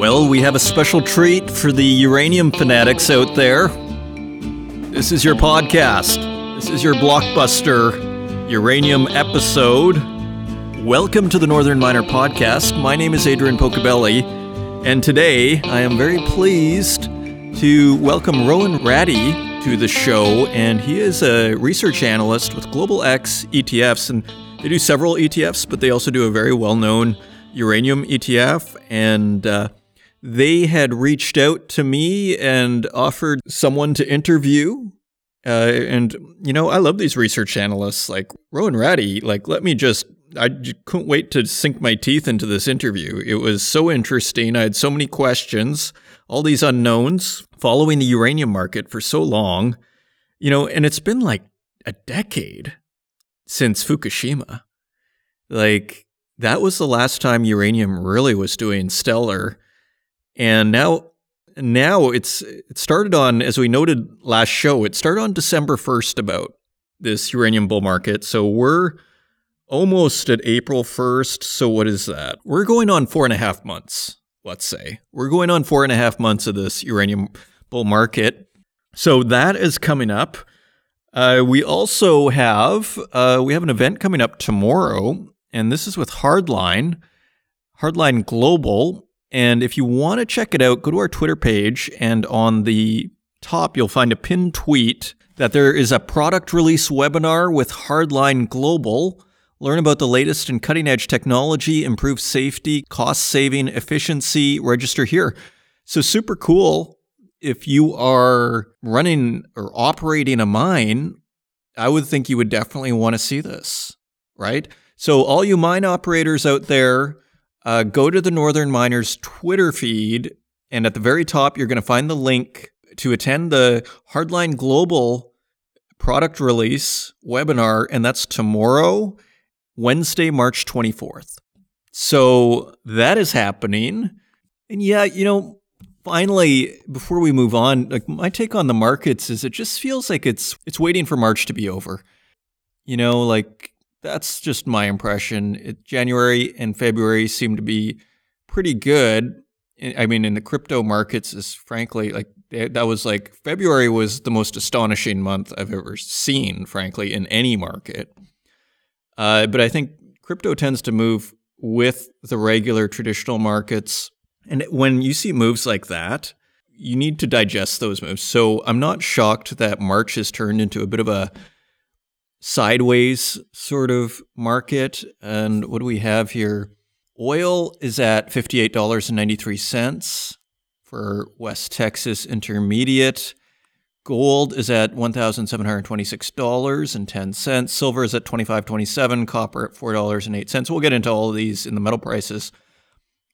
Well, we have a special treat for the uranium fanatics out there. This is your podcast. This is your blockbuster uranium episode. Welcome to the Northern Miner Podcast. My name is Adrian Pocobelli, and today I am very pleased to welcome Rohan Reddy to the show. And he is a research analyst with Global X ETFs, and they do several ETFs, but they also do a very well known uranium ETF. And uh, they had reached out to me and offered someone to interview. Uh, and, you know, I love these research analysts like Rohan Reddy. Like, let me just, I couldn't wait to sink my teeth into this interview. It was so interesting. I had so many questions, all these unknowns, following the uranium market for so long, you know, and it's been like a decade since Fukushima. Like, that was the last time uranium really was doing stellar. And now now it's it started on as we noted last show, it started on December 1st about this uranium bull market. So we're almost at April 1st. So what is that? We're going on four and a half months, let's say. We're going on four and a half months of this uranium bull market. So that is coming up. Uh, we also have uh, we have an event coming up tomorrow, and this is with Hardline, Hardline Global. And if you want to check it out, go to our Twitter page, and on the top, you'll find a pinned tweet that there is a product release webinar with Hardline Global. Learn about the latest and cutting edge technology, improve safety, cost saving, efficiency. Register here. So, super cool. If you are running or operating a mine, I would think you would definitely want to see this, right? So, all you mine operators out there, uh, go to the Northern Miners Twitter feed, and at the very top, you're going to find the link to attend the Hardline Global product release webinar, and that's tomorrow, Wednesday, March 24th. So that is happening. And yeah, you know, finally, before we move on, like my take on the markets is it just feels like it's it's waiting for March to be over. You know, like that's just my impression. It, January and February seem to be pretty good. I mean, in the crypto markets, is frankly like that was like February was the most astonishing month I've ever seen, frankly, in any market. Uh, but I think crypto tends to move with the regular traditional markets. And when you see moves like that, you need to digest those moves. So I'm not shocked that March has turned into a bit of a sideways sort of market. And what do we have here? Oil is at $58.93 for West Texas Intermediate. Gold is at $1,726.10. Silver is at $25.27. Copper at $4.08. We'll get into all of these in the metal prices.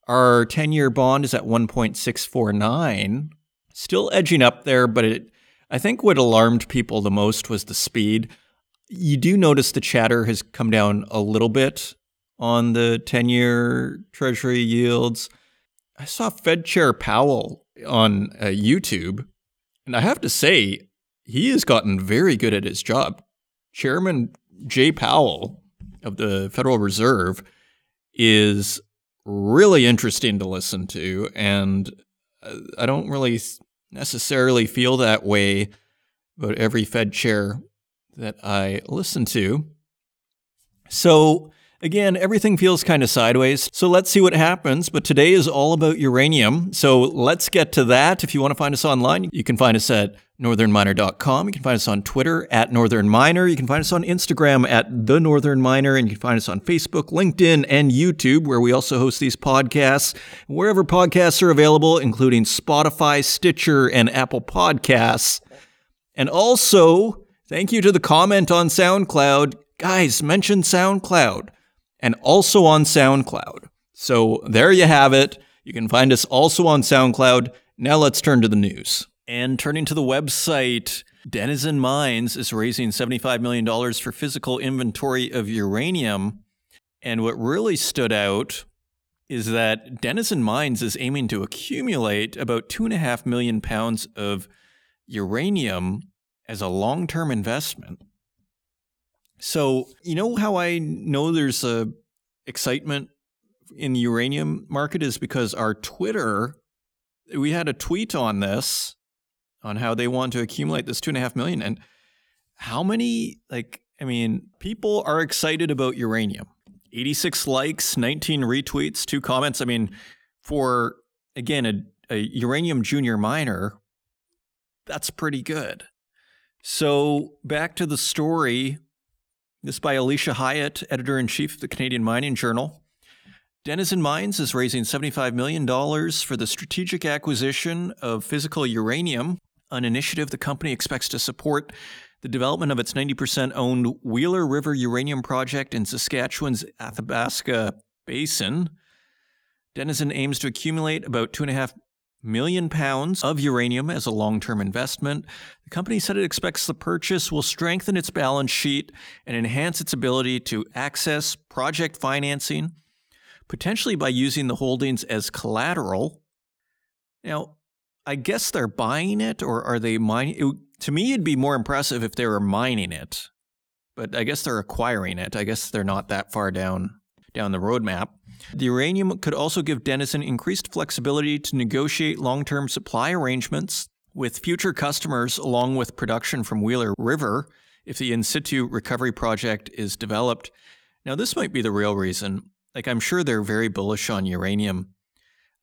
Our 10 year bond is at 1.649. Still edging up there, but it, I think what alarmed people the most was the speed. You do notice the chatter has come down a little bit on the 10 year Treasury yields. I saw Fed Chair Powell on uh, YouTube, and I have to say, he has gotten very good at his job. Chairman Jay Powell of the Federal Reserve is really interesting to listen to, and uh, I don't really necessarily feel that way about every Fed chair that I listen to. So, again, everything feels kind of sideways. So, let's see what happens. But today is all about uranium. So, let's get to that. If you want to find us online, you can find us at northernminer.com. You can find us on Twitter at Northern Miner. You can find us on Instagram at The Northern Miner. And you can find us on Facebook, LinkedIn, and YouTube, where we also host these podcasts. Wherever podcasts are available, including Spotify, Stitcher, and Apple Podcasts. And also, Thank you to the comment on SoundCloud. Guys, mention SoundCloud and also on SoundCloud. So there you have it. You can find us also on SoundCloud. Now let's turn to the news. And turning to the website, Denison Mines is raising $75 million for physical inventory of uranium. And what really stood out is that Denison Mines is aiming to accumulate about 2.5 million pounds of uranium as a long term investment. So, you know how I know there's a excitement in the uranium market is because our Twitter, we had a tweet on this, on how they want to accumulate this two and a half million. And how many, like, I mean, people are excited about uranium. 86 likes, 19 retweets, two comments. I mean, for, again, a, a uranium junior miner, that's pretty good. So back to the story. This by Alisha Hiyate, editor in chief of the Canadian Mining Journal. Denison Mines is raising $75 million for the strategic acquisition of physical uranium, an initiative the company expects to support the development of its 90% owned Wheeler River Uranium Project in Saskatchewan's Athabasca Basin. Denison aims to accumulate about 2.5 million pounds of uranium as a long term investment. The company said it expects the purchase will strengthen its balance sheet and enhance its ability to access project financing potentially by using the holdings as collateral. Now, I guess they're buying it or are they mining? To me, it'd be more impressive if they were mining it, but I guess they're acquiring it. I guess they're not that far down down the roadmap. The uranium could also give Denison increased flexibility to negotiate long-term supply arrangements with future customers along with production from Wheeler River if the in situ recovery project is developed. Now, this might be the real reason like I'm sure they're very bullish on uranium.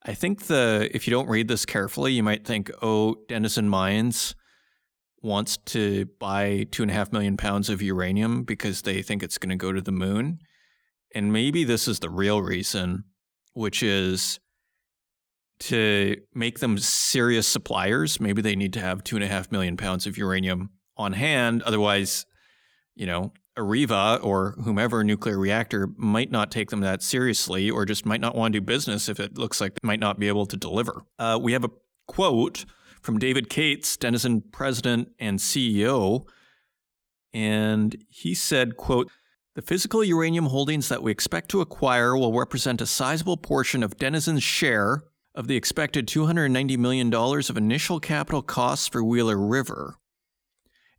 I think the if you don't read this carefully, you might think, oh, Denison Mines wants to buy two and a half million pounds of uranium because they think it's going to go to the moon. And maybe this is the real reason, which is to make them serious suppliers. Maybe they need to have two and a half million pounds of uranium on hand. Otherwise, you know, Areva or whomever nuclear reactor might not take them that seriously or just might not want to do business if it looks like they might not be able to deliver. Uh, we have a quote from David Cates, Denison president and CEO, and he said, quote, the physical uranium holdings that we expect to acquire will represent a sizable portion of Denison's share of the expected $290 million of initial capital costs for Wheeler River.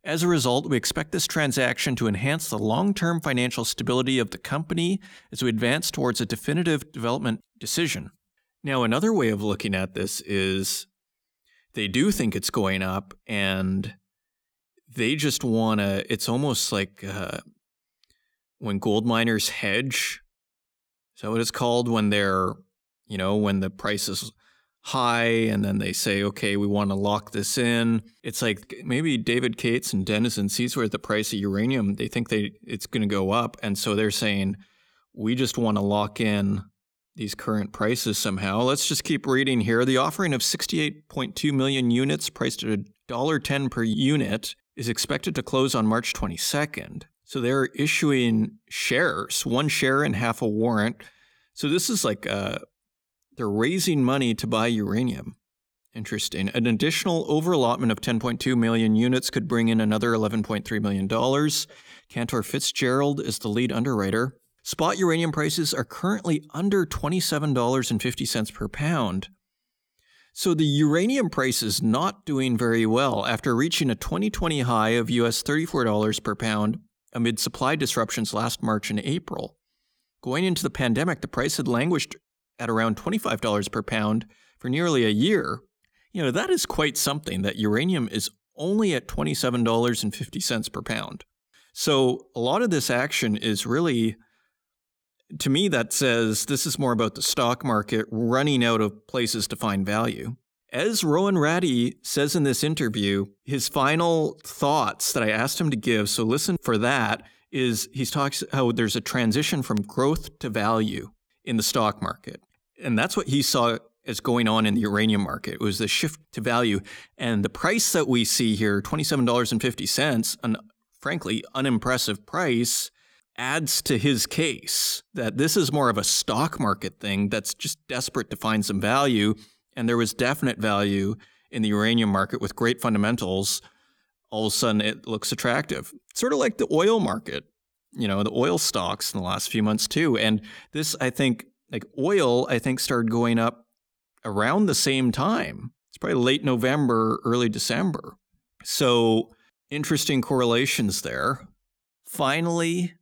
As a result, we expect this transaction to enhance the long term financial stability of the company as we advance towards a definitive development decision. Now, another way of looking at this is they do think it's going up and they just want to, it's almost like uh, when gold miners hedge. Is that what it's called? When they're, you know, when the price is high and then they say okay we want to lock this in. It's like maybe david cates and denison sees where the price of uranium they think they it's going to go up. And so they're saying we just want to lock in these current prices somehow. Let's just keep reading here. The offering of 68.2 million units priced at $1.10 per unit is expected to close on march 22nd so they're issuing shares one share and half a warrant so this is like a they're raising money to buy uranium. Interesting. An additional overallotment of 10.2 million units could bring in another $11.3 million. Cantor Fitzgerald is the lead underwriter. Spot uranium prices are currently under $27.50 per pound. So the uranium price is not doing very well after reaching a 2020 high of US $34 per pound amid supply disruptions last March and April. Going into the pandemic, the price had languished at around $25 per pound for nearly a year, you know, that is quite something that uranium is only at $27.50 per pound. So a lot of this action is really, to me, that says this is more about the stock market running out of places to find value. As Rohan Reddy says in this interview, his final thoughts that I asked him to give, so listen for that, is he talks how there's a transition from growth to value in the stock market. And that's what he saw as going on in the uranium market. It was the shift to value. And the price that we see here, $27.50, an frankly unimpressive price, adds to his case that this is more of a stock market thing that's just desperate to find some value. And there was definite value in the uranium market with great fundamentals. All of a sudden, it looks attractive. Sort of like the oil market, you know, the oil stocks in the last few months, too. And this, I think, like oil, I think started going up around the same time. It's probably late November, early December. So interesting correlations there. Finally,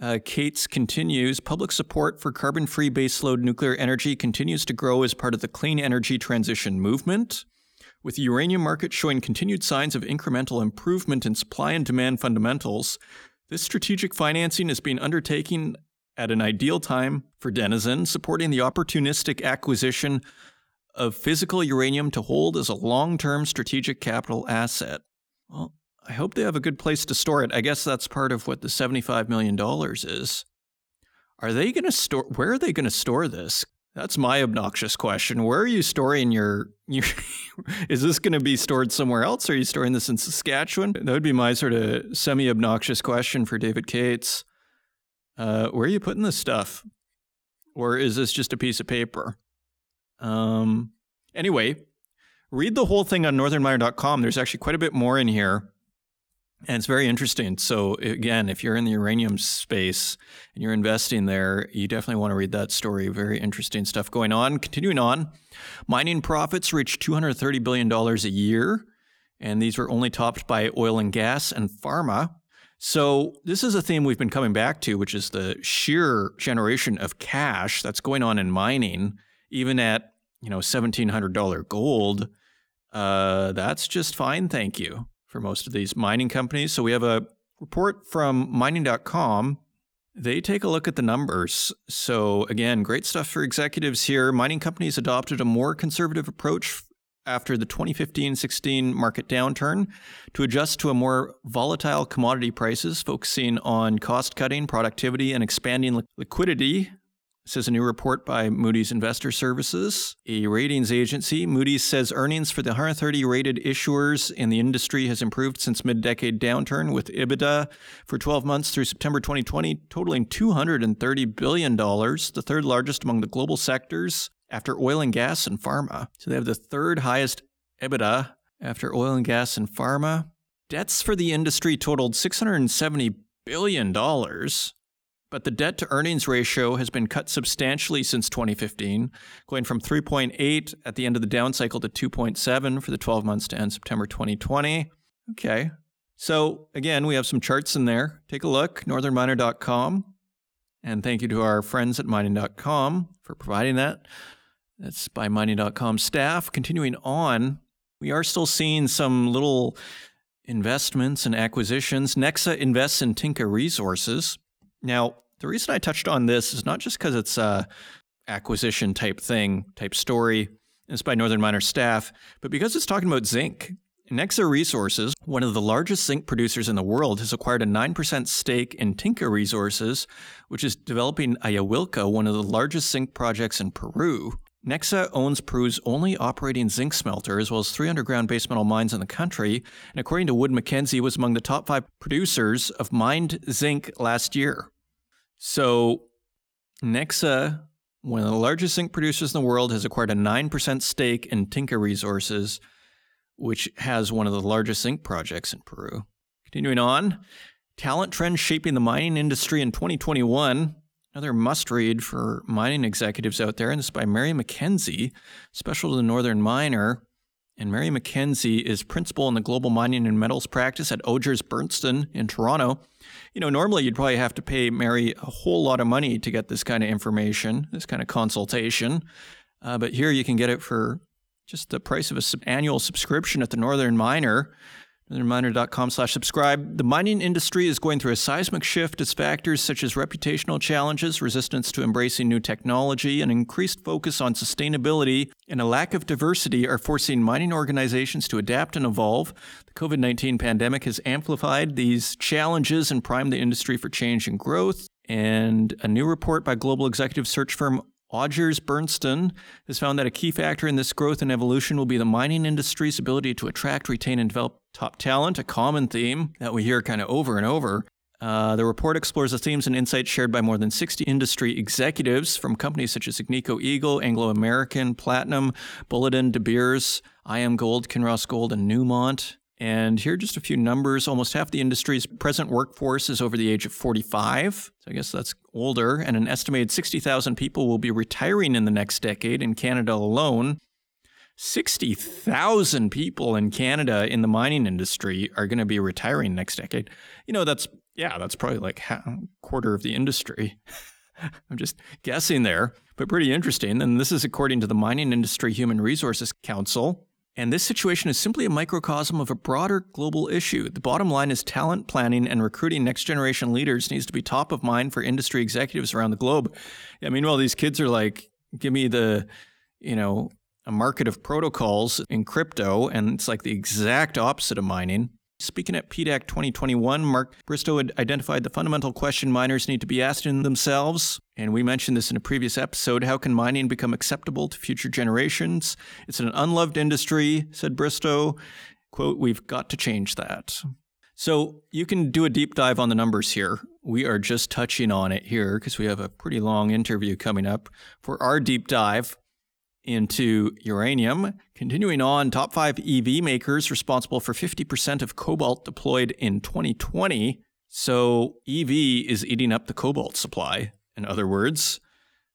Uh, Cates continues public support for carbon free baseload nuclear energy continues to grow as part of the clean energy transition movement. With the uranium market showing continued signs of incremental improvement in supply and demand fundamentals, this strategic financing is being undertaken at an ideal time for Denison, supporting the opportunistic acquisition of physical uranium to hold as a long term strategic capital asset. Well, I hope they have a good place to store it. I guess that's part of what the $75 million is. Are they going to store, where are they going to store this? That's my obnoxious question. Where are you storing your, your is this going to be stored somewhere else? Are you storing this in Saskatchewan? That would be my sort of semi obnoxious question for David Cates. Uh, where are you putting this stuff? Or is this just a piece of paper? Um, anyway, read the whole thing on northernminer.com. There's actually quite a bit more in here. And it's very interesting. So, again, if you're in the uranium space and you're investing there, you definitely want to read that story. Very interesting stuff going on. Continuing on, mining profits reached $230 billion a year, and these were only topped by oil and gas and pharma. So, this is a theme we've been coming back to, which is the sheer generation of cash that's going on in mining, even at you know $1,700 gold. Uh, that's just fine, thank you for most of these mining companies. So we have a report from mining.com. They take a look at the numbers. So, again, great stuff for executives here. Mining companies adopted a more conservative approach after the 2015 16 market downturn to adjust to a more volatile commodity prices, focusing on cost cutting, productivity, and expanding liquidity says a new report by Moody's Investor Services, a ratings agency. Moody's says earnings for the 130 rated issuers in the industry has improved since mid-decade downturn, with EBITDA for 12 months through September 2020 totaling 230 billion dollars, the third largest among the global sectors after oil and gas and pharma. So they have the third highest EBITDA after oil and gas and pharma. Debts for the industry totaled 670 billion dollars but the debt to earnings ratio has been cut substantially since 2015, going from 3.8 at the end of the down cycle to 2.7 for the 12 months to end September 2020. Okay. So again, we have some charts in there. Take a look, northernminer.com. And thank you to our friends at mining.com for providing that. That's by mining.com staff. Continuing on, we are still seeing some little investments and acquisitions. Nexa invests in Tinka Resources. Now, the reason I touched on this is not just because it's a acquisition type thing, type story. It's by Northern Miner staff, but because it's talking about zinc. Nexa Resources, one of the largest zinc producers in the world, has acquired a 9% stake in Tinka Resources, which is developing Ayahuilca, one of the largest zinc projects in Peru. Nexa owns Peru's only operating zinc smelter, as well as three underground base metal mines in the country, and according to Wood Mackenzie, was among the top five producers of mined zinc last year. So, Nexa, one of the largest zinc producers in the world, has acquired a 9% stake in Tinka Resources, which has one of the largest zinc projects in Peru. Continuing on, talent trends shaping the mining industry in 2021. Another must read for mining executives out there, and this is by Mary Mackenzie, special to the Northern Miner. And Mary Mackenzie is principal in the global mining and metals practice at Odgers Berndtson in Toronto you know, normally you'd probably have to pay Mary a whole lot of money to get this kind of information, this kind of consultation. Uh, but here you can get it for just the price of an sub- annual subscription at the Northern Miner. NorthernMiner.com slash subscribe. The mining industry is going through a seismic shift as factors such as reputational challenges, resistance to embracing new technology, an increased focus on sustainability, and a lack of diversity are forcing mining organizations to adapt and evolve. The COVID 19 pandemic has amplified these challenges and primed the industry for change and growth. And a new report by global executive search firm Odgers Berndtson has found that a key factor in this growth and evolution will be the mining industry's ability to attract, retain, and develop top talent, a common theme that we hear kind of over and over. Uh, the report explores the themes and insights shared by more than 60 industry executives from companies such as Agnico Eagle, Anglo American, Platinum, Boliden, De Beers, IAMGOLD, Kinross Gold, and Newmont. And here are just a few numbers. Almost half the industry's present workforce is over the age of 45. So I guess that's older. And an estimated 60,000 people will be retiring in the next decade in Canada alone. 60,000 people in Canada in the mining industry are going to be retiring next decade. You know, that's Yeah, that's probably like a quarter of the industry. I'm just guessing there, but pretty interesting. And this is according to the Mining Industry Human Resources Council. And this situation is simply a microcosm of a broader global issue. The bottom line is talent planning and recruiting next generation leaders needs to be top of mind for industry executives around the globe. I mean, these kids are like, give me the, you know, a market of protocols in crypto, and it's like the exact opposite of mining. Speaking at PDAC 2021, Mark Bristow had identified the fundamental question miners need to be asking themselves. And we mentioned this in a previous episode. How can mining become acceptable to future generations? It's an unloved industry, said Bristow. Quote, we've got to change that. So you can do a deep dive on the numbers here. We are just touching on it here because we have a pretty long interview coming up for our deep dive into uranium. Continuing on, top five EV makers responsible for 50% of cobalt deployed in 2020. So EV is eating up the cobalt supply. In other words,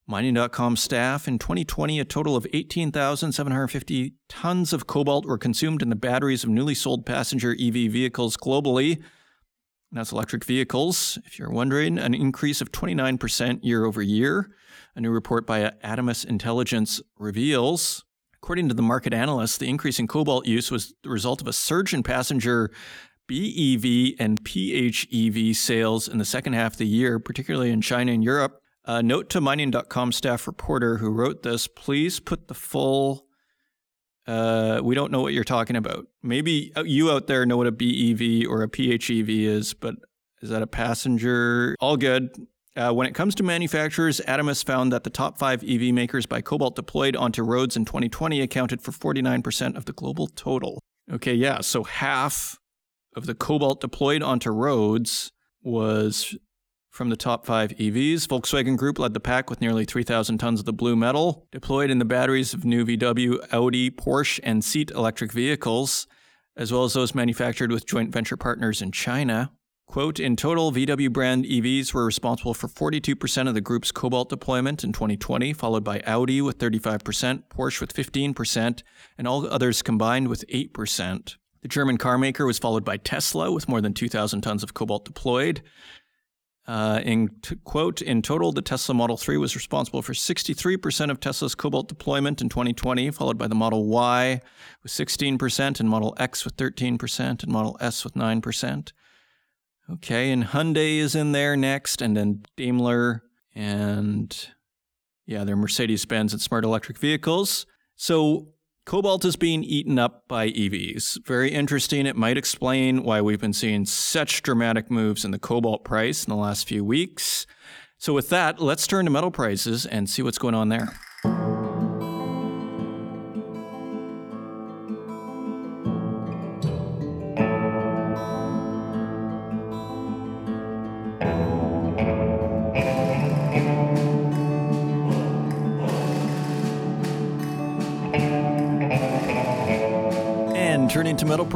Mining.com staff in 2020, a total of 18,750 tons of cobalt were consumed in the batteries of newly sold passenger EV vehicles globally. That's electric vehicles, if you're wondering, an increase of 29% year over year. A new report by Adamas Intelligence reveals. According to the market analysts, the increase in cobalt use was the result of a surge in passenger BEV and PHEV sales in the second half of the year, particularly in China and Europe. A note to mining.com staff reporter who wrote this please put the full. Uh, we don't know what you're talking about. Maybe uh, you out there know what a BEV or a PHEV is, but is that a passenger? All good. Uh, when it comes to manufacturers, Adamas found that the top five EV makers by cobalt deployed onto roads in 2020 accounted for 49% of the global total. Okay, yeah, so half of the cobalt deployed onto roads was from the top five EVs. Volkswagen Group led the pack with nearly 3,000 tons of the blue metal deployed in the batteries of new VW, Audi, Porsche, and Seat electric vehicles, as well as those manufactured with joint venture partners in China. Quote, in total, VW brand EVs were responsible for 42% of the group's cobalt deployment in 2020, followed by Audi with 35%, Porsche with 15%, and all others combined with 8%. The German carmaker was followed by Tesla with more than 2,000 tons of cobalt deployed. Uh, in t- quote, in total, the Tesla Model 3 was responsible for 63% of Tesla's cobalt deployment in 2020, followed by the Model Y with 16%, and Model X with 13%, and Model S with 9%. Okay, and Hyundai is in there next, and then Daimler, and yeah, they're Mercedes Benz and smart electric vehicles. So cobalt is being eaten up by EVs. Very interesting. It might explain why we've been seeing such dramatic moves in the cobalt price in the last few weeks. So, with that, let's turn to metal prices and see what's going on there.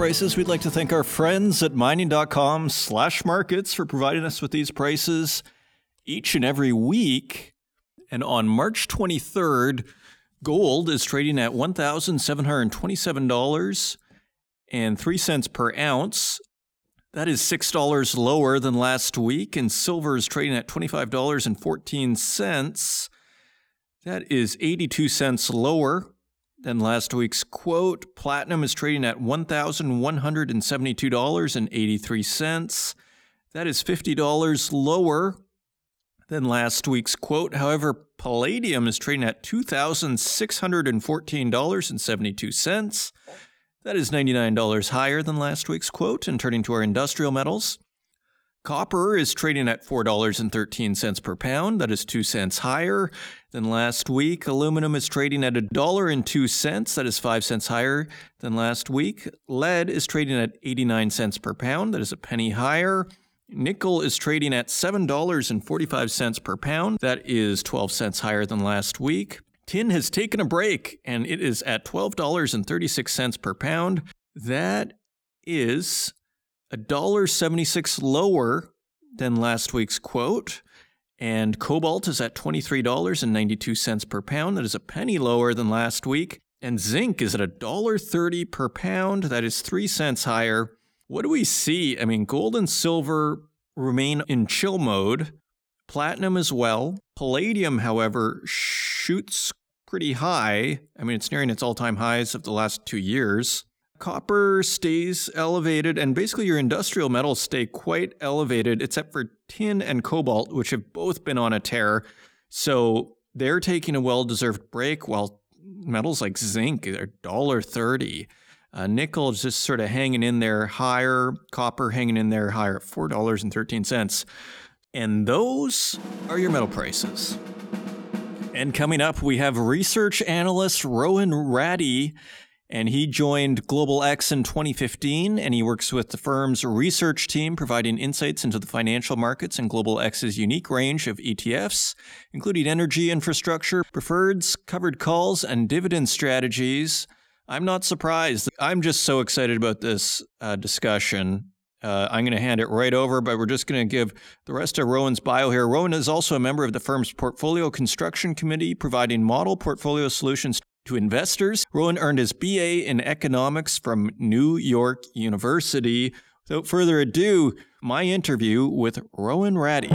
Prices, we'd like to thank our friends at mining.com slash markets for providing us with these prices each and every week. And on March 23rd, gold is trading at $1,727 and 3 cents per ounce. That is $6 lower than last week. And silver is trading at $25.14. That is 82 cents lower than last week's quote. Platinum is trading at $1,172.83. That is $50 lower than last week's quote. However, palladium is trading at $2,614.72. That is $99 higher than last week's quote. And turning to our industrial metals, Copper is trading at $4.13 per pound. That is 2 cents higher than last week. Aluminum is trading at $1.02. That is 5 cents higher than last week. Lead is trading at 89 cents per pound. That is a penny higher. Nickel is trading at $7.45 per pound. That is 12 cents higher than last week. Tin has taken a break and it is at $12.36 per pound. That is $1.76 lower than last week's quote. And cobalt is at $23.92 per pound. That is a penny lower than last week. And zinc is at $1.30 per pound. That is 3 cents higher. What do we see? I mean, gold and silver remain in chill mode. Platinum as well. Palladium, however, shoots pretty high. I mean, it's nearing its all time highs of the last two years. Copper stays elevated, and basically your industrial metals stay quite elevated, except for tin and cobalt, which have both been on a tear. So they're taking a well deserved break, while metals like zinc are $1.30. Uh, nickel is just sort of hanging in there higher, copper hanging in there higher at $4.13. And those are your metal prices. And coming up, we have research analyst Rohan Reddy and he joined Global X in 2015, and he works with the firm's research team, providing insights into the financial markets and Global X's unique range of ETFs, including energy infrastructure, preferreds, covered calls, and dividend strategies. I'm not surprised. I'm just so excited about this uh, discussion. Uh, I'm going to hand it right over, but we're just going to give the rest of Rohan's bio here. Rowan is also a member of the firm's portfolio construction committee, providing model portfolio solutions to investors. Rohan earned his BA in economics from New York University. Without further ado, my interview with Rohan Reddy.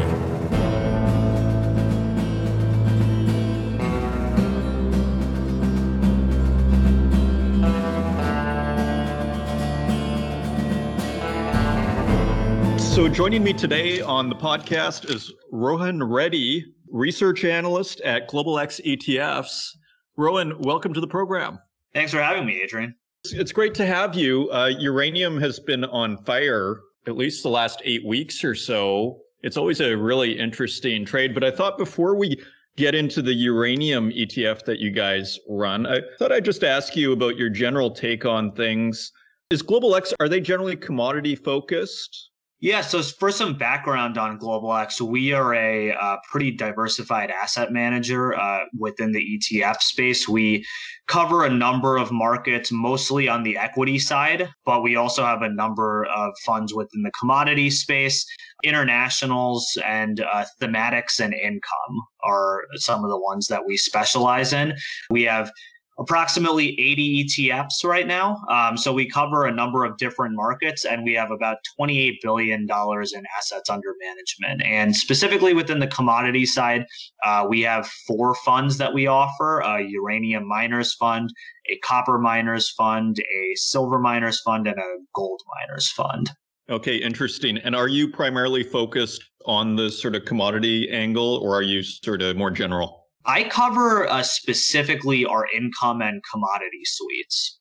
So, joining me today on the podcast is Rohan Reddy, research analyst at Global X ETFs. Rohan, welcome to the program. Thanks for having me, Adrian. It's great to have you. Uh, uranium has been on fire at least the last eight weeks or so. It's always a really interesting trade. But I thought before we get into the uranium ETF that you guys run, I thought I'd just ask you about your general take on things. Is Global X, are they generally commodity focused? Yeah, so for some background on GlobalX, we are a uh, pretty diversified asset manager uh, within the ETF space. We cover a number of markets, mostly on the equity side, but we also have a number of funds within the commodity space. Internationals and uh, thematics and income are some of the ones that we specialize in. We have approximately 80 ETFs right now. Um, so we cover a number of different markets and we have about $28 billion in assets under management. And specifically within the commodity side, uh, we have four funds that we offer a uranium miners fund, a copper miners fund, a silver miners fund, and a gold miners fund. Okay, interesting. And are you primarily focused on the sort of commodity angle or are you sort of more general? I cover uh, specifically our income and commodity suites.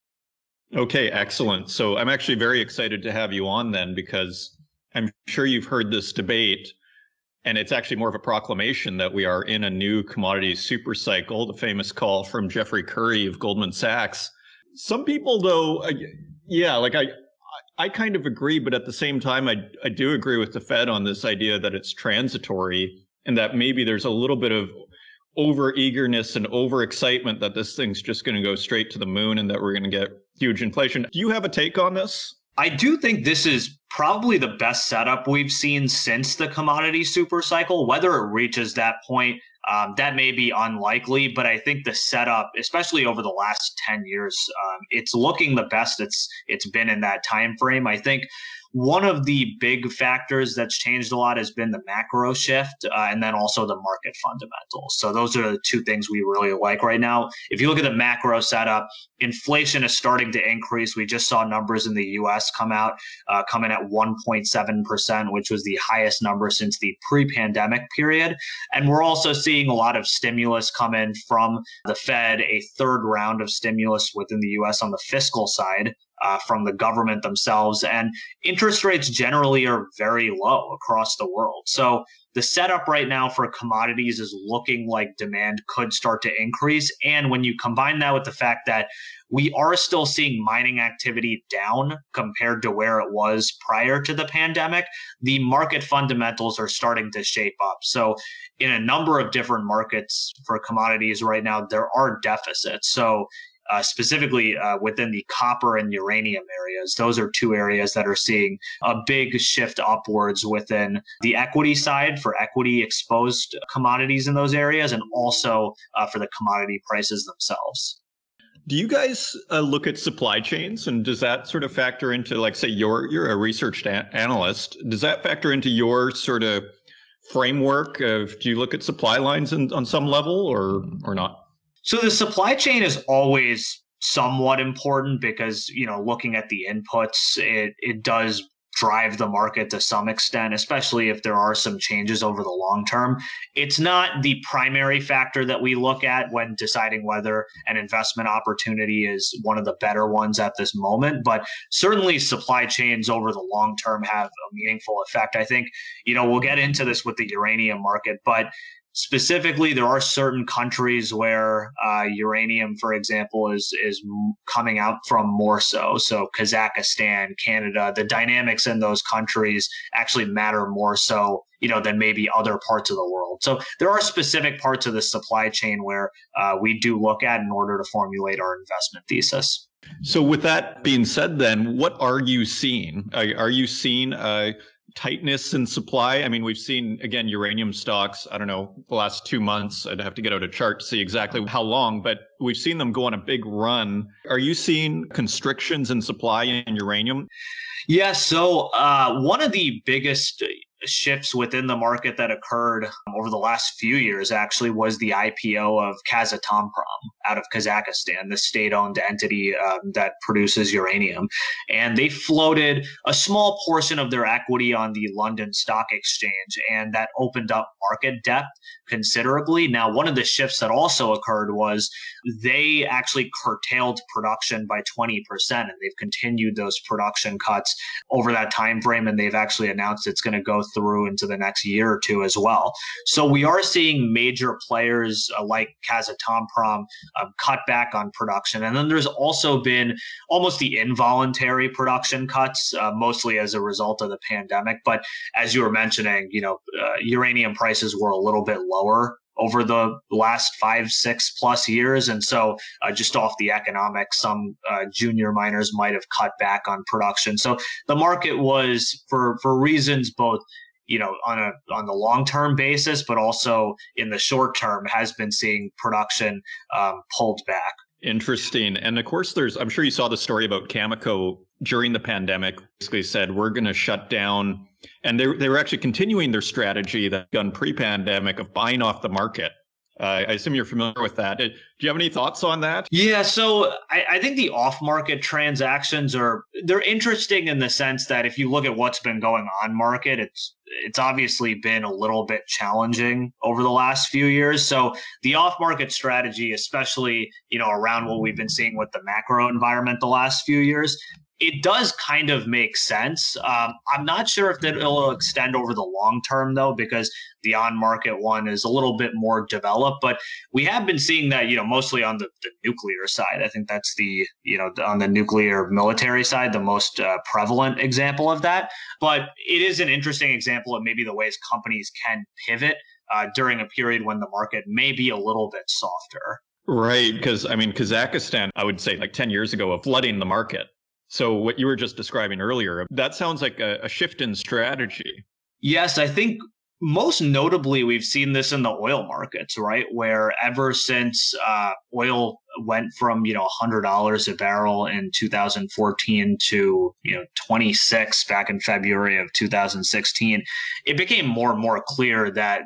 Okay, excellent. So I'm actually very excited to have you on then because I'm sure you've heard this debate and it's actually more of a proclamation that we are in a new commodity super cycle, the famous call from Jeffrey Currie of Goldman Sachs. Some people though, yeah, like I I kind of agree, but at the same time I I do agree with the Fed on this idea that it's transitory and that maybe there's a little bit of over eagerness and over excitement that this thing's just going to go straight to the moon and that we're going to get huge inflation. Do you have a take on this? I do think this is probably the best setup we've seen since the commodity super cycle. Whether it reaches that point, um, that may be unlikely, but I think the setup, especially over the last ten years, um, it's looking the best it's it's been in that time frame. I think one of the big factors that's changed a lot has been the macro shift uh, and then also the market fundamentals. So those are the two things we really like right now. If you look at the macro setup, inflation is starting to increase. We just saw numbers in the US come out, uh, coming at 1.7%, which was the highest number since the pre pandemic period. And we're also seeing a lot of stimulus come in from the Fed, a third round of stimulus within the US on the fiscal side uh, from the government themselves. And interest rates generally are very low across the world. So the setup right now for commodities is looking like demand could start to increase. And when you combine that with the fact that we are still seeing mining activity down compared to where it was prior to the pandemic, the market fundamentals are starting to shape up. So, in a number of different markets for commodities right now, there are deficits. So, uh, specifically uh, within the copper and uranium areas. Those are two areas that are seeing a big shift upwards within the equity side for equity exposed commodities in those areas and also uh, for the commodity prices themselves. Do you guys uh, look at supply chains, and does that sort of factor into, like, say, you're you're a research analyst? Does that factor into your sort of framework of do you look at supply lines in, on some level, or or not? So the supply chain is always somewhat important because you know looking at the inputs, it it does drive the market to some extent, especially if there are some changes over the long term. It's not the primary factor that we look at when deciding whether an investment opportunity is one of the better ones at this moment, but certainly supply chains over the long term have a meaningful effect. I think, you know, we'll get into this with the uranium market, but specifically there are certain countries where uh, uranium for example is is coming out from more so. So kazakhstan canada the dynamics in those countries actually matter more so you know than maybe other parts of the world. So there are specific parts of the supply chain where uh, we do look at in order to formulate our investment thesis. So with that being said then what are you seeing? Are, are you seeing uh, tightness in supply? I mean, we've seen again uranium stocks. I don't know the last two months. I'd have to get out a chart to see exactly how long, but we've seen them go on a big run. Are you seeing constrictions in supply in uranium? Yeah. So uh, one of the biggest shifts within the market that occurred over the last few years actually was the IPO of Kazatomprom out of Kazakhstan, the state owned entity um, that produces uranium. And they floated a small portion of their equity on the London Stock Exchange, and that opened up market depth considerably. Now, one of the shifts that also occurred was they actually curtailed production by 20%, and they've continued those production cuts over that time frame, and they've actually announced it's going to go through into the next year or two as well. So we are seeing major players uh, like Kazatomprom um, cut back on production. And then there's also been almost the involuntary production cuts, uh, mostly as a result of the pandemic. But as you were mentioning, you know, uh, uranium prices were a little bit lower over the last five, six plus years. And so, uh, just off the economics, some uh, junior miners might have cut back on production. So the market was, for for reasons both you know on a on the long term basis but also in the short term has been seeing production um, pulled back. Interesting. And of course there's i'm sure you saw the story about cameco during the pandemic basically said we're going to shut down. And they, they were actually continuing their strategy that done pre-pandemic of buying off the market uh, I assume you're familiar with that. Uh, do you have any thoughts on that? Yeah, so I, I, think the off-market transactions are they're interesting in the sense that if you look at what's been going on market, it's it's obviously been a little bit challenging over the last few years. So the off-market strategy, especially you know around what we've been seeing with the macro environment the last few years, it does kind of make sense. Um, I'm not sure if that will extend over the long term though, because the on-market one is a little bit more developed. But we have been seeing that, you know, mostly on the, the nuclear side. I think that's the, you know, on the nuclear military side, the most uh, prevalent example of that. But it is an interesting example of maybe the ways companies can pivot uh, during a period when the market may be a little bit softer. Right, because I mean, Kazakhstan, I would say like 10 years ago, of flooding the market so what you were just describing earlier, that sounds like a, a shift in strategy. Yes, I think most notably, we've seen this in the oil markets, right? Where ever since uh, oil went from you know hundred dollars a barrel in 2014 to you know 26 back in February of 2016, it became more and more clear that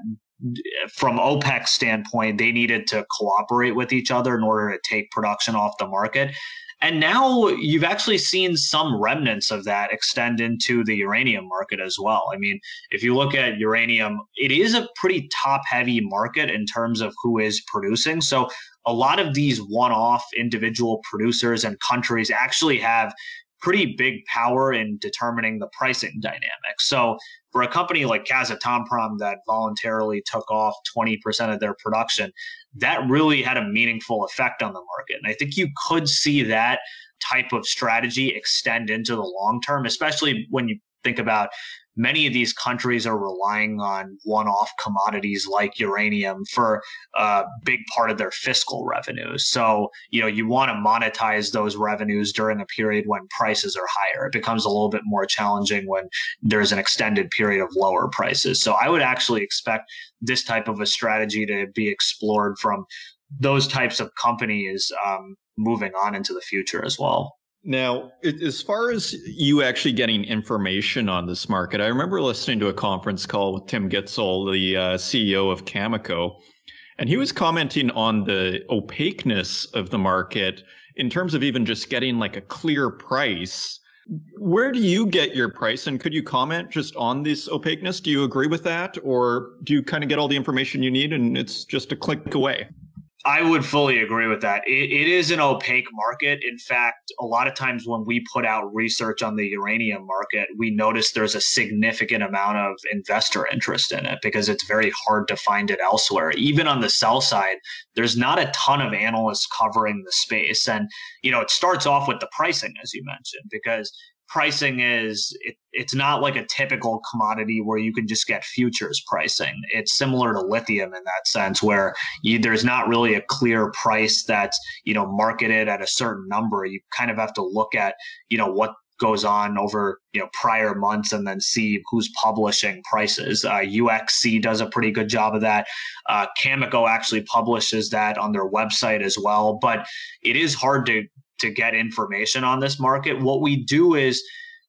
from OPEC's standpoint, they needed to cooperate with each other in order to take production off the market. And now you've actually seen some remnants of that extend into the uranium market as well. I mean, if you look at uranium, it is a pretty top heavy market in terms of who is producing. So a lot of these one off individual producers and countries actually have pretty big power in determining the pricing dynamics. So for a company like Kazatomprom that voluntarily took off 20% of their production, that really had a meaningful effect on the market. And I think you could see that type of strategy extend into the long term, especially when you think about many of these countries are relying on one off commodities like uranium for a big part of their fiscal revenues. So, you know, you want to monetize those revenues during a period when prices are higher. It becomes a little bit more challenging when there's an extended period of lower prices. So, I would actually expect this type of a strategy to be explored from those types of companies um, moving on into the future as well. Now, as far as you actually getting information on this market, I remember listening to a conference call with Tim Gitzel, the uh, CEO of Cameco, and he was commenting on the opaqueness of the market in terms of even just getting like a clear price. Where do you get your price? And could you comment just on this opaqueness? Do you agree with that? Or do you kind of get all the information you need and it's just a click away? I would fully agree with that. It, it is an opaque market. In fact, a lot of times when we put out research on the uranium market, we notice there's a significant amount of investor interest in it because it's very hard to find it elsewhere. Even on the sell side, there's not a ton of analysts covering the space. And, you know, it starts off with the pricing, as you mentioned, because pricing is it, it's not like a typical commodity where you can just get futures pricing it's similar to lithium in that sense where you, there's not really a clear price that's you know marketed at a certain number you kind of have to look at you know what goes on over you know prior months and then see who's publishing prices. Uh, UxC does a pretty good job of that. Uh, Cameco actually publishes that on their website as well. But it is hard to to get information on this market. What we do is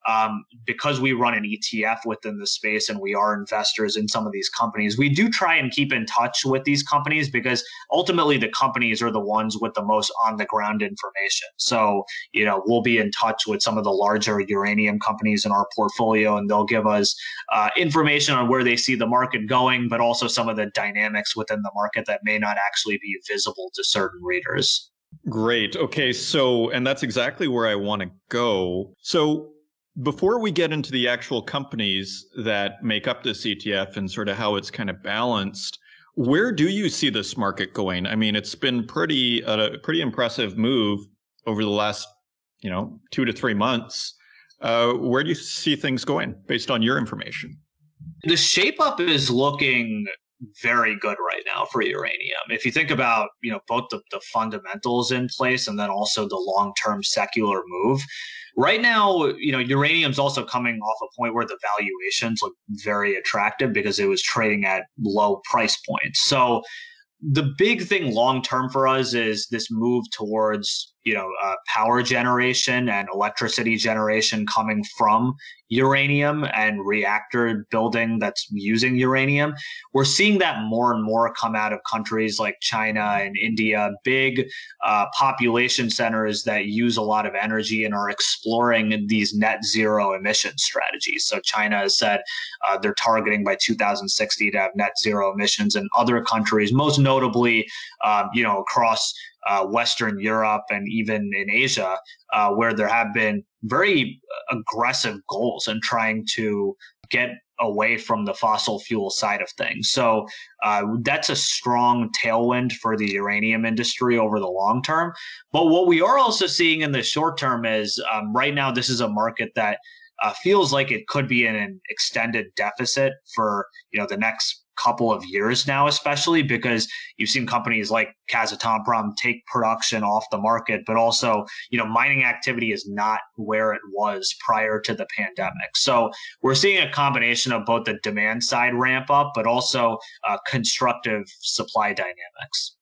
um, because we run an ETF within the space and we are investors in some of these companies, we do try and keep in touch with these companies because ultimately the companies are the ones with the most on the ground information. So, you know, we'll be in touch with some of the larger uranium companies in our portfolio and they'll give us uh, information on where they see the market going, but also some of the dynamics within the market that may not actually be visible to certain readers. Great. Okay. So, and that's exactly where I want to go. So, before we get into the actual companies that make up this ETF and sort of how it's kind of balanced, where do you see this market going? I mean, it's been pretty a pretty impressive move over the last, you know, two to three months. Uh, where do you see things going based on your information? The shape up is looking very good right now for uranium. If you think about, you know, both the, the fundamentals in place and then also the long-term secular move, right now, you know, uranium's also coming off a point where the valuations look very attractive because it was trading at low price points. So the big thing long term for us is this move towards you know uh, power generation and electricity generation coming from uranium and reactor building that's using uranium. We're seeing that more and more come out of countries like china and india big uh, population centers that use a lot of energy and are exploring these net zero emission strategies. So china has said uh, they're targeting by 2060 to have net zero emissions and other countries most notably um, you know across uh, Western Europe and even in Asia, uh, where there have been very aggressive goals in trying to get away from the fossil fuel side of things. So uh, that's a strong tailwind for the uranium industry over the long term. But what we are also seeing in the short term is um, right now, this is a market that uh, feels like it could be in an extended deficit for you know the next couple of years now, especially because you've seen companies like Kazatomprom take production off the market, but also, you know, mining activity is not where it was prior to the pandemic. So we're seeing a combination of both the demand side ramp up, but also uh, constructive supply dynamics.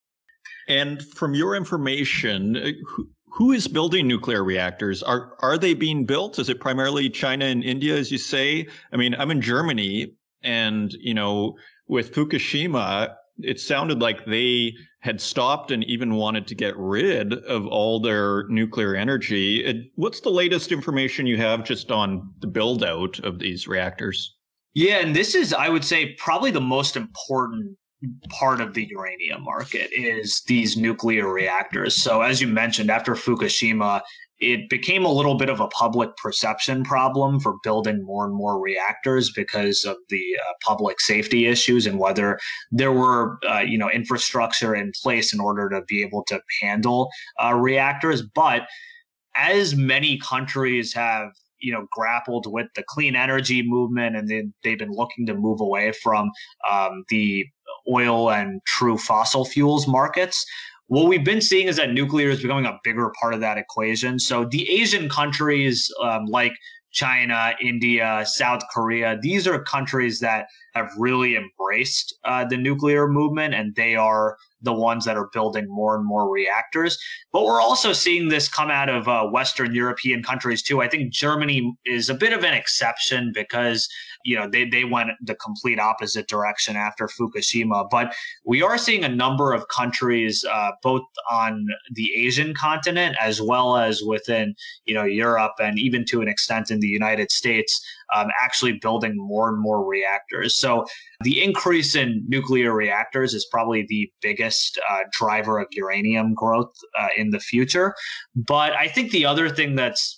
And from your information, uh, who, who is building nuclear reactors? Are are they being built? Is it primarily China and India, as you say? I mean, I'm in Germany, and you know, with Fukushima, it sounded like they had stopped and even wanted to get rid of all their nuclear energy. It, what's the latest information you have just on the build out of these reactors? Yeah, and this is, I would say, probably the most important part of the uranium market is these nuclear reactors. So, as you mentioned, after Fukushima, it became a little bit of a public perception problem for building more and more reactors because of the uh, public safety issues and whether there were uh, you know infrastructure in place in order to be able to handle uh, reactors. But as many countries have you know grappled with the clean energy movement and they, they've been looking to move away from um, the oil and true fossil fuels markets what we've been seeing is that nuclear is becoming a bigger part of that equation. So the Asian countries um, like China, India, South Korea, these are countries that have really embraced uh, the nuclear movement and they are the ones that are building more and more reactors. But we're also seeing this come out of uh, Western European countries too. I think Germany is a bit of an exception because you know they, they went the complete opposite direction after Fukushima. But we are seeing a number of countries, uh, both on the Asian continent as well as within you know Europe and even to an extent in the United States, um, actually building more and more reactors. So the increase in nuclear reactors is probably the biggest uh, driver of uranium growth uh, in the future. But I think the other thing that's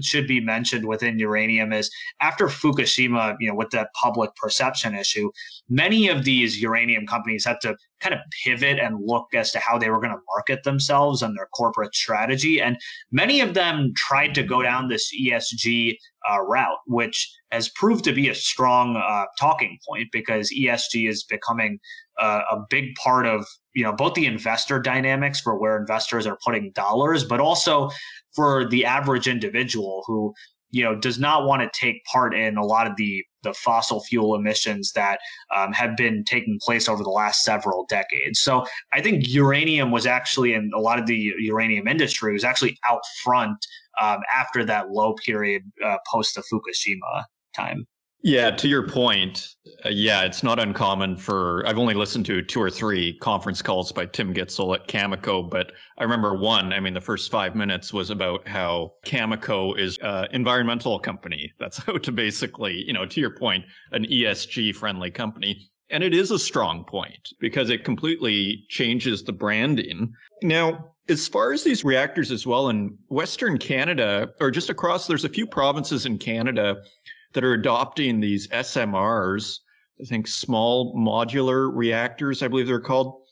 should be mentioned within uranium is after Fukushima, you know, with that public perception issue, many of these uranium companies had to kind of pivot and look as to how they were going to market themselves and their corporate strategy. And many of them tried to go down this ESG uh, route, which has proved to be a strong uh, talking point because ESG is becoming uh, a big part of you know both the investor dynamics for where investors are putting dollars, but also for the average individual who you know does not want to take part in a lot of the the fossil fuel emissions that um, have been taking place over the last several decades. So I think uranium was actually in a lot of the uranium industry was actually out front um, after that low period uh, post the Fukushima time. Yeah, to your point, uh, yeah, it's not uncommon for. I've only listened to two or three conference calls by Tim Gitzel at Cameco, but I remember one. I mean, the first five minutes was about how Cameco is an environmental company. That's how to basically, you know, to your point, an ESG friendly company. And it is a strong point because it completely changes the branding. Now, as far as these reactors as well in Western Canada, or just across, there's a few provinces in Canada that are adopting these SMRs, I think small modular reactors, I believe they're called.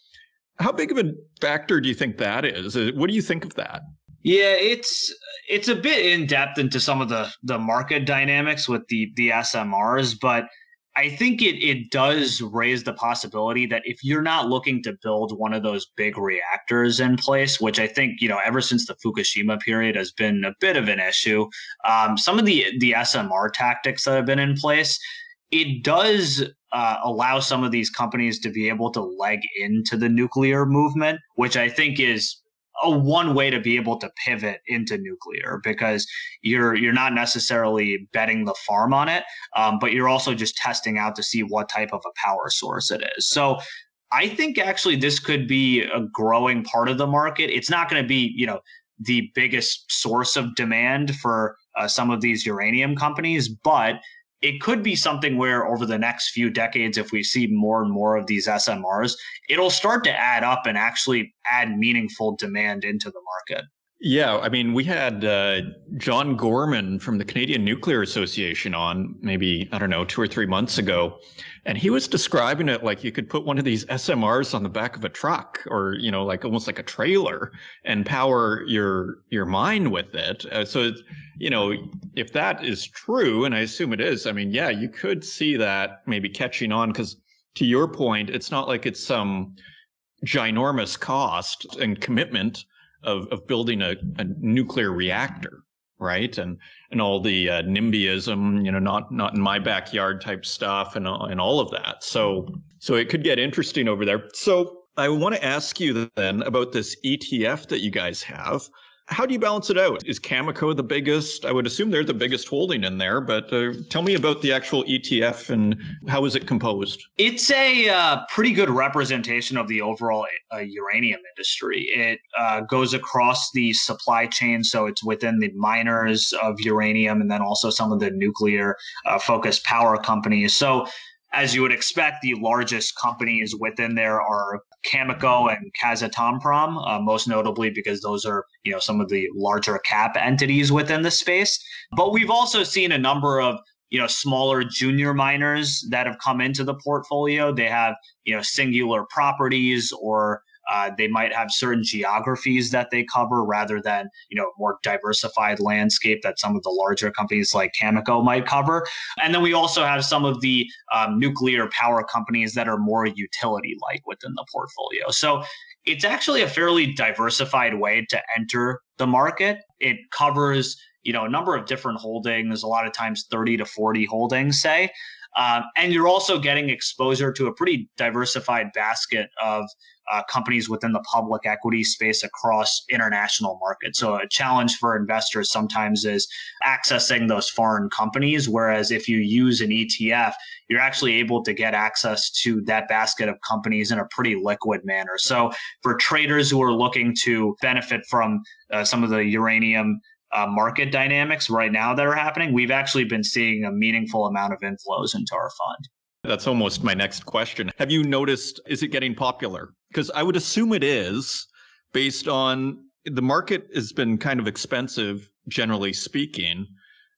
How big of a factor do you think that is? Uh, what do you think of that? Yeah, it's it's a bit in depth into some of the the market dynamics with the the SMRs, but I think it it does raise the possibility that if you're not looking to build one of those big reactors in place, which I think you know ever since the Fukushima period has been a bit of an issue, um, some of the the SMR tactics that have been in place, it does uh, allow some of these companies to be able to leg into the nuclear movement, which I think is a one way to be able to pivot into nuclear because you're you're not necessarily betting the farm on it, um, but you're also just testing out to see what type of a power source it is. So I think actually this could be a growing part of the market. It's not going to be you know the biggest source of demand for uh, some of these uranium companies, but it could be something where over the next few decades, if we see more and more of these SMRs, it'll start to add up and actually add meaningful demand into the market. Yeah, I mean, we had uh, John Gorman from the Canadian Nuclear Association on maybe, I don't know, two or three months ago. And he was describing it like you could put one of these SMRs on the back of a truck or, you know, like almost like a trailer and power your your mine with it. Uh, so, you know, if that is true, and I assume it is, I mean, yeah, you could see that maybe catching on because to your point, it's not like it's some ginormous cost and commitment of, of building a, a nuclear reactor, right? And and all the uh, NIMBYism, you know, not not in my backyard type stuff, and and all of that. So so it could get interesting over there. So I want to ask you then about this ETF that you guys have. How do you balance it out? Is Cameco the biggest? I would assume they're the biggest holding in there, but uh, tell me about the actual ETF and how is it composed? It's a uh, pretty good representation of the overall uh, uranium industry. It uh, goes across the supply chain, so it's within the miners of uranium and then also some of the nuclear uh, focused power companies. So as you would expect, the largest companies within there are Cameco and Kazatomprom, uh, most notably because those are you know some of the larger cap entities within the space. But we've also seen a number of you know smaller junior miners that have come into the portfolio. They have you know singular properties or uh, they might have certain geographies that they cover rather than you know more diversified landscape that some of the larger companies like Cameco might cover. And then we also have some of the um, nuclear power companies that are more utility like within the portfolio. So it's actually a fairly diversified way to enter the market. It covers you know a number of different holdings, a lot of times 30 to 40 holdings, say. Um, and you're also getting exposure to a pretty diversified basket of uh, companies within the public equity space across international markets. So a challenge for investors sometimes is accessing those foreign companies. Whereas if you use an ETF, you're actually able to get access to that basket of companies in a pretty liquid manner. So for traders who are looking to benefit from uh, some of the uranium uh, market dynamics right now that are happening, we've actually been seeing a meaningful amount of inflows into our fund. That's almost my next question. Have you noticed, is it getting popular? Because I would assume it is based on the market has been kind of expensive, generally speaking.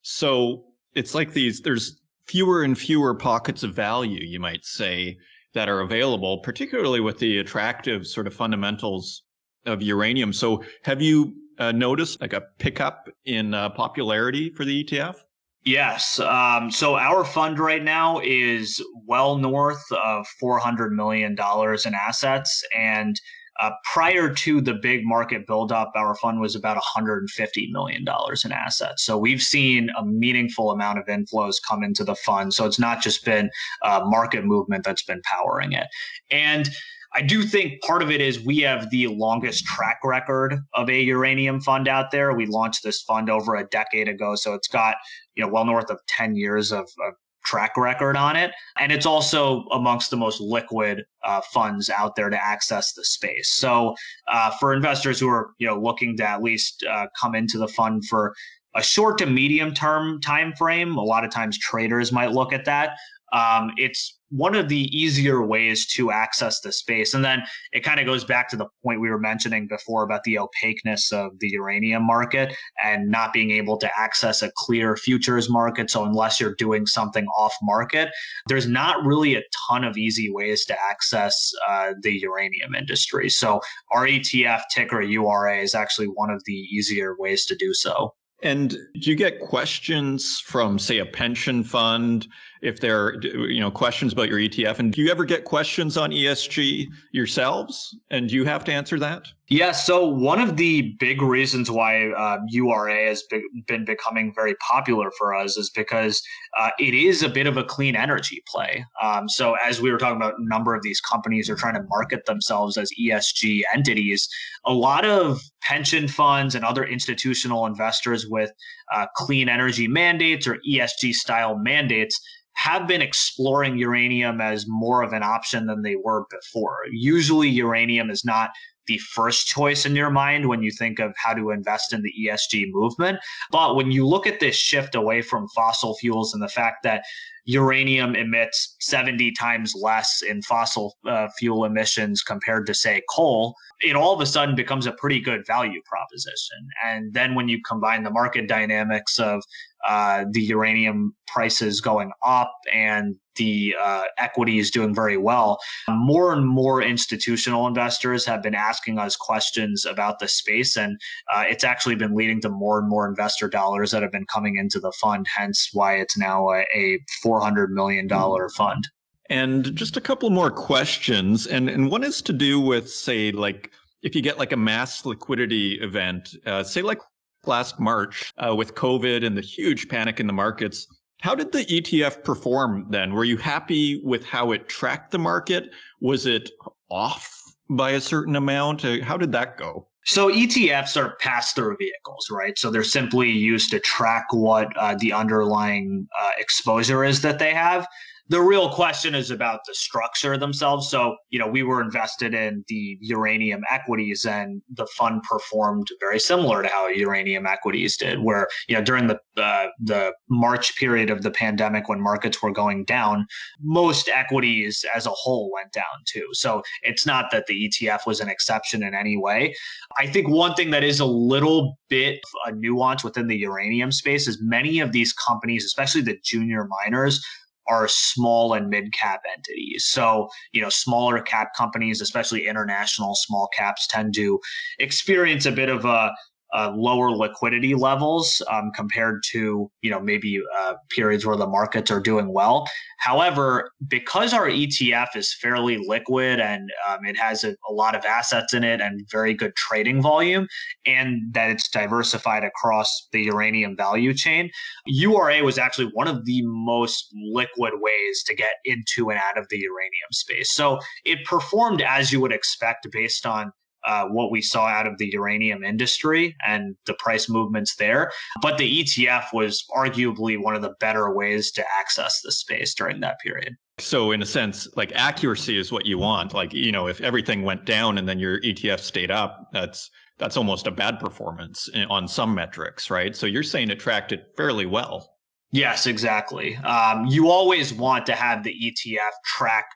So it's like these, there's fewer and fewer pockets of value, you might say, that are available, particularly with the attractive sort of fundamentals of uranium. So have you uh, noticed like a pickup in uh, popularity for the ETF? Yes. Um, so our fund right now is well north of $400 million in assets. And uh, prior to the big market buildup, our fund was about $150 million in assets. So we've seen a meaningful amount of inflows come into the fund. So it's not just been uh, market movement that's been powering it. And I do think part of it is we have the longest track record of a uranium fund out there. We launched this fund over a decade ago, so it's got you know well north of 10 years of, of track record on it, and it's also amongst the most liquid uh, funds out there to access the space. So uh, for investors who are you know looking to at least uh, come into the fund for a short to medium term time frame, a lot of times traders might look at that. Um, it's one of the easier ways to access the space. And then it kind of goes back to the point we were mentioning before about the opaqueness of the uranium market and not being able to access a clear futures market. So, unless you're doing something off market, there's not really a ton of easy ways to access uh, the uranium industry. So, our ETF ticker URA is actually one of the easier ways to do so. And do you get questions from, say, a pension fund if there are, you know, questions about your ETF? And do you ever get questions on ESG yourselves? And do you have to answer that? Yeah. So one of the big reasons why uh, URA has be- been becoming very popular for us is because uh, it is a bit of a clean energy play. Um, so as we were talking about, a number of these companies are trying to market themselves as ESG entities. A lot of pension funds and other institutional investors with uh, clean energy mandates or ESG style mandates have been exploring uranium as more of an option than they were before. Usually, uranium is not the first choice in your mind when you think of how to invest in the ESG movement. But when you look at this shift away from fossil fuels and the fact that uranium emits 70 times less in fossil uh, fuel emissions compared to, say, coal, it all of a sudden becomes a pretty good value proposition. And then when you combine the market dynamics of uh, the uranium prices going up and the uh, equity is doing very well. More and more institutional investors have been asking us questions about the space, and uh, it's actually been leading to more and more investor dollars that have been coming into the fund. Hence, why it's now a, a four hundred million dollar fund. And just a couple more questions, and and one is to do with say like if you get like a mass liquidity event, uh, say like last March uh, with COVID and the huge panic in the markets. How did the ETF perform then? Were you happy with how it tracked the market? Was it off by a certain amount? Uh, how did that go? So ETFs are pass-through vehicles, right? So they're simply used to track what uh, the underlying uh, exposure is that they have the real question is about the structure themselves. So, you know, we were invested in the uranium equities and the fund performed very similar to how uranium equities did, where, you know, during the uh, the March period of the pandemic when markets were going down, most equities as a whole went down too. So it's not that the ETF was an exception in any way. I think one thing that is a little bit a nuance within the uranium space is many of these companies, especially the junior miners, are small and mid cap entities. So, you know, smaller cap companies, especially international small caps, tend to experience a bit of a uh, lower liquidity levels um, compared to you know maybe uh, periods where the markets are doing well. However, because our ETF is fairly liquid and um, it has a, a, lot of assets in it and very good trading volume, and that it's diversified across the uranium value chain, URA was actually one of the most liquid ways to get into and out of the uranium space. So it performed as you would expect based on uh, what we saw out of the uranium industry and the price movements there. But the ETF was arguably one of the better ways to access the space during that period. So, in a sense, like accuracy is what you want. Like, you know, if everything went down and then your ETF stayed up, that's that's almost a bad performance on some metrics, right? So you're saying it tracked it fairly well. Yes, exactly. Um, you always want to have the ETF track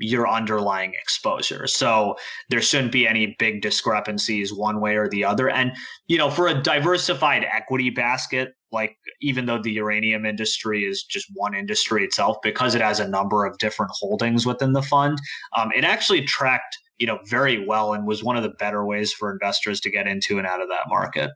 your underlying exposure. So there shouldn't be any big discrepancies one way or the other. And, you know, for a diversified equity basket, like even though the uranium industry is just one industry itself, because it has a number of different holdings within the fund, um, it actually tracked, you know, very well and was one of the better ways for investors to get into and out of that market.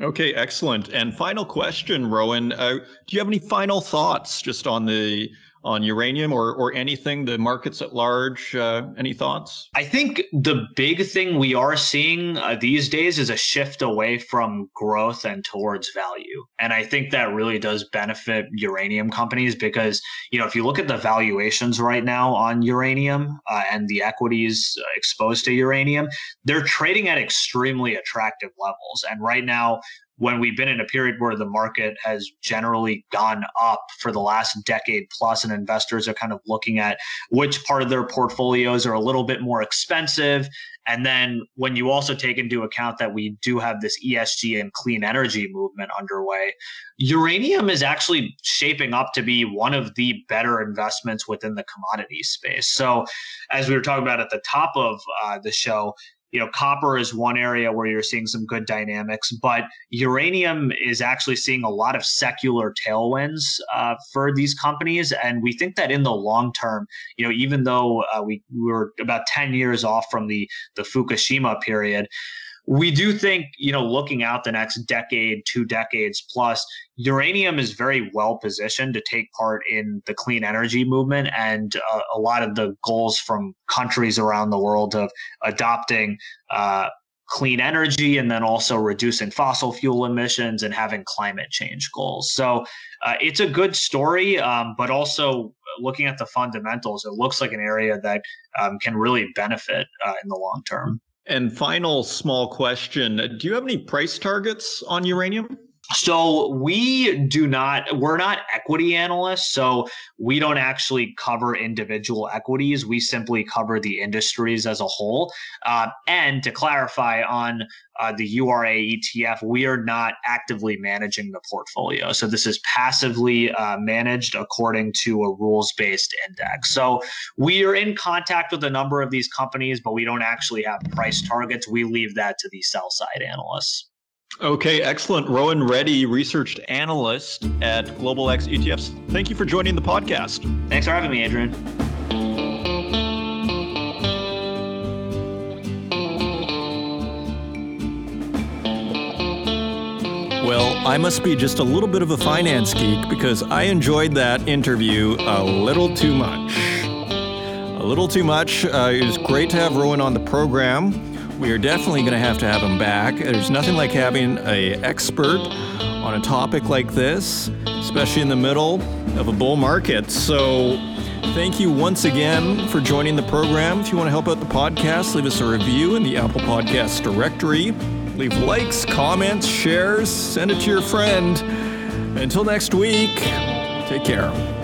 Okay, excellent. And final question, Rohan. Uh, do you have any final thoughts just on the on uranium or, or anything, the markets at large? Uh, any thoughts? I think the big thing we are seeing uh, these days is a shift away from growth and towards value. And I think that really does benefit uranium companies because, you know, if you look at the valuations right now on uranium uh, and the equities uh, exposed to uranium, they're trading at extremely attractive levels. And right now, when we've been in a period where the market has generally gone up for the last decade plus, and investors are kind of looking at which part of their portfolios are a little bit more expensive. And then when you also take into account that we do have this ESG and clean energy movement underway, uranium is actually shaping up to be one of the better investments within the commodity space. So, as we were talking about at the top of uh, the show, you know, copper is one area where you're seeing some good dynamics, but uranium is actually seeing a lot of secular tailwinds uh, for these companies. And we think that in the long term, you know, even though uh, we, we were about 10 years off from the, the Fukushima period, we do think, you know, looking out the next decade, two decades plus, uranium is very well positioned to take part in the clean energy movement and uh, a lot of the goals from countries around the world of adopting uh, clean energy and then also reducing fossil fuel emissions and having climate change goals. So uh, it's a good story, um, but also looking at the fundamentals, it looks like an area that um, can really benefit uh, in the long term. And final small question Do you have any price targets on uranium? So we do not, we're not equity analysts. So we don't actually cover individual equities. We simply cover the industries as a whole. Uh, and to clarify on uh, the URA ETF, we are not actively managing the portfolio. So this is passively uh, managed according to a rules based index. So we are in contact with a number of these companies, but we don't actually have price targets. We leave that to the sell side analysts. Okay, excellent. Rohan Reddy, research analyst at Global X ETFs. Thank you for joining the podcast. Thanks for having me, Adrian. Well, I must be just a little bit of a finance geek because I enjoyed that interview a little too much. A little too much. Uh, it was great to have Rohan on the program. We are definitely going to have to have him back. There's nothing like having a expert on a topic like this, especially in the middle of a bull market. So, thank you once again for joining the program. If you want to help out the podcast, leave us a review in the Apple Podcasts directory. Leave likes, comments, shares, send it to your friend. Until next week, take care.